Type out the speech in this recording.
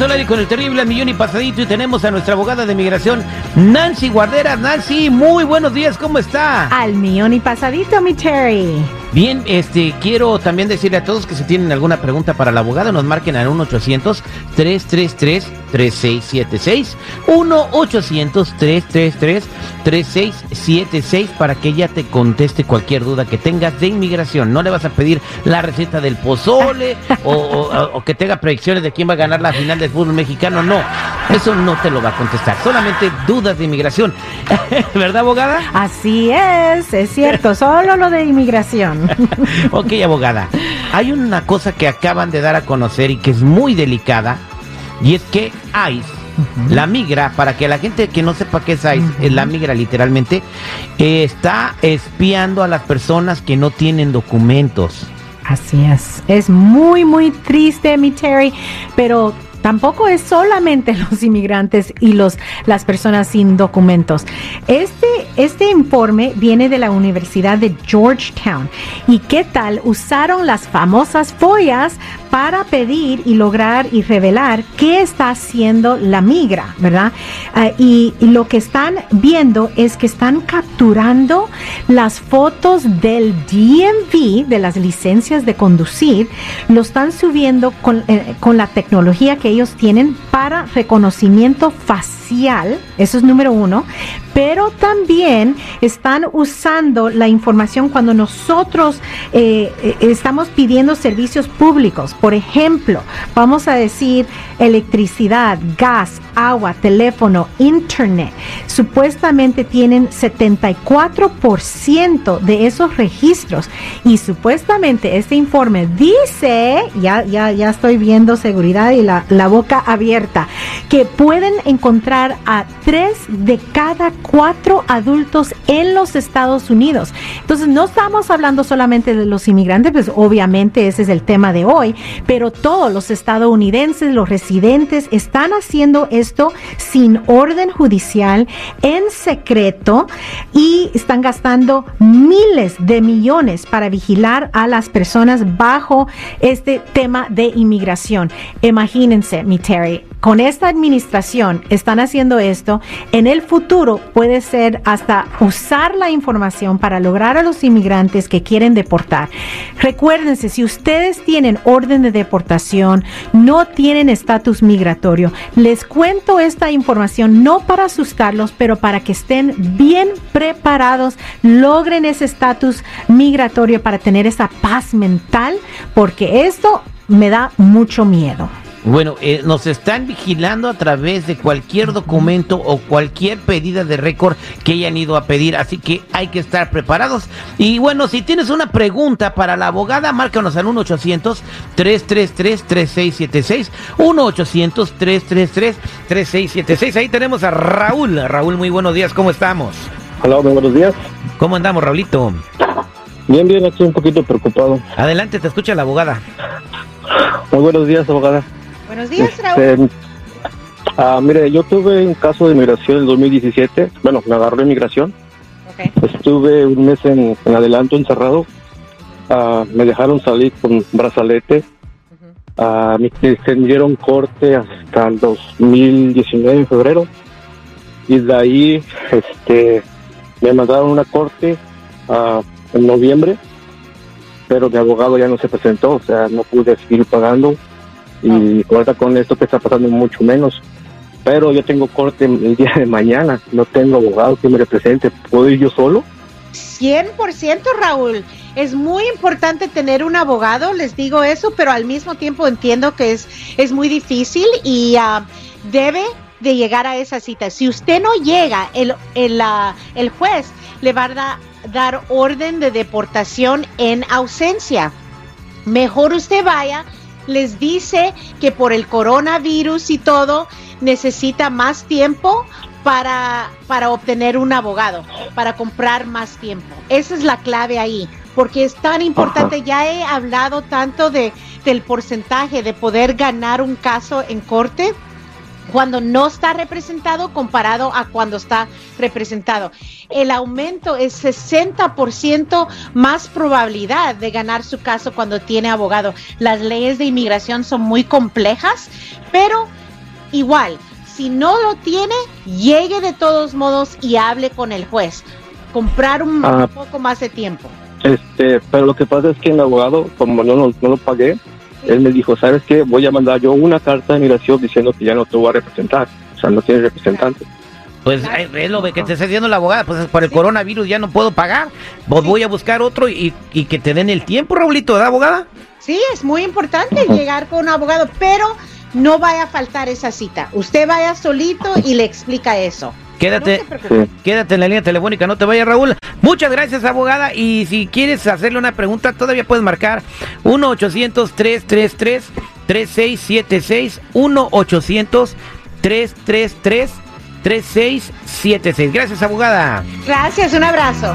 Regreso al aire con el terrible millón y pasadito y tenemos a nuestra abogada de migración, Nancy Guardera. Nancy, muy buenos días, ¿cómo está? Al millón y pasadito, mi Terry. Bien, este, quiero también decirle a todos que si tienen alguna pregunta para la abogada, nos marquen al 1-800-333-3676. 1-800-333-3676 para que ella te conteste cualquier duda que tengas de inmigración. No le vas a pedir la receta del pozole o- o que tenga predicciones de quién va a ganar la final del fútbol mexicano. No, eso no te lo va a contestar. Solamente dudas de inmigración. ¿Verdad, abogada? Así es, es cierto, solo lo de inmigración. ok, abogada. Hay una cosa que acaban de dar a conocer y que es muy delicada, y es que ICE, la migra, para que la gente que no sepa qué es ICE, es la migra literalmente, eh, está espiando a las personas que no tienen documentos. Así es, es muy, muy triste, mi Terry, pero tampoco es solamente los inmigrantes y los, las personas sin documentos. Este, este informe viene de la Universidad de Georgetown. ¿Y qué tal? Usaron las famosas follas para pedir y lograr y revelar qué está haciendo la migra, ¿verdad? Y, y lo que están viendo es que están capturando las fotos del DMV, de las licencias de conducir, lo están subiendo con, eh, con la tecnología que ellos tienen para reconocimiento facial, eso es número uno, pero también están usando la información cuando nosotros eh, eh, estamos pidiendo servicios públicos. Por ejemplo, vamos a decir electricidad, gas, agua, teléfono, internet. Supuestamente tienen 74% de esos registros y supuestamente este informe dice, ya, ya, ya estoy viendo seguridad y la, la boca abierta, que pueden encontrar a tres de cada cuatro adultos en los Estados Unidos. Entonces, no estamos hablando solamente de los inmigrantes, pues obviamente ese es el tema de hoy, pero todos los estadounidenses, los residentes, están haciendo esto sin orden judicial, en secreto, y están gastando miles de millones para vigilar a las personas bajo este tema de inmigración. Imagínense, mi Terry, con esta administración están haciendo esto, en el futuro puede ser hasta usar la información para lograr a los inmigrantes que quieren deportar. Recuérdense, si ustedes tienen orden de deportación, no tienen estatus migratorio, les cuento esta información no para asustarlos, pero para que estén bien preparados, logren ese estatus migratorio para tener esa paz mental, porque esto me da mucho miedo. Bueno, eh, nos están vigilando a través de cualquier documento o cualquier pedida de récord que hayan ido a pedir, así que hay que estar preparados. Y bueno, si tienes una pregunta para la abogada, márcanos al 1-800-333-3676, 1-800-333-3676. Ahí tenemos a Raúl. Raúl, muy buenos días, ¿cómo estamos? Hola, muy buenos días. ¿Cómo andamos, Raulito? Bien, bien, aquí un poquito preocupado. Adelante, te escucha la abogada. Muy buenos días, abogada. Buenos días, Este, Raúl. ah, mire, yo tuve un caso de inmigración en el 2017. Bueno, me agarró inmigración. Ok. Estuve un mes en, en adelanto encerrado. Ah, me dejaron salir con brazalete. Ah, me extendieron corte hasta el 2019, en febrero. Y de ahí este, me mandaron una corte en noviembre. Pero mi abogado ya no se presentó, o sea, no pude seguir pagando. Y ahorita con esto que está pasando mucho menos. Pero yo tengo corte el día de mañana, no tengo abogado que me represente. ¿Puedo ir yo solo? 100% Raúl. Es muy importante tener un abogado, les digo eso, pero al mismo tiempo entiendo que es, es muy difícil y ah, debe de llegar a esa cita. Si usted no llega, el, el, ah, el juez le va a da- dar orden de deportación en ausencia. Mejor usted vaya, les dice que por el coronavirus y todo necesita más tiempo para, para obtener un abogado, para comprar más tiempo. Esa es la clave ahí, porque es tan importante. Ya he hablado tanto de, del porcentaje de poder ganar un caso en corte. Cuando no está representado comparado a cuando está representado. El aumento es 60% más probabilidad de ganar su caso cuando tiene abogado. Las leyes de inmigración son muy complejas, pero igual, si no lo tiene, llegue de todos modos y hable con el juez. Comprar un, Ah. poco más de tiempo. Este, pero lo que pasa es que el abogado, como no, no, no lo pagué, él me dijo, ¿sabes qué? Voy a mandar yo una carta de migración diciendo que ya no te voy a representar. O sea, no tiene representante. Pues es lo que te está diciendo la abogada, pues por el coronavirus ya no puedo pagar, pues voy a buscar otro y, y que te den el tiempo, Raulito, ¿verdad, abogada? Sí, es muy importante llegar con un abogado, pero no vaya a faltar esa cita. Usted vaya solito y le explica eso. Quédate, No quédate en la línea telefónica, no te vayas, Raúl. Muchas gracias, abogada. Y si quieres hacerle una pregunta, todavía puedes marcar 1-800-333-3676. 1-800-333-3676. Gracias, abogada. Gracias, un abrazo.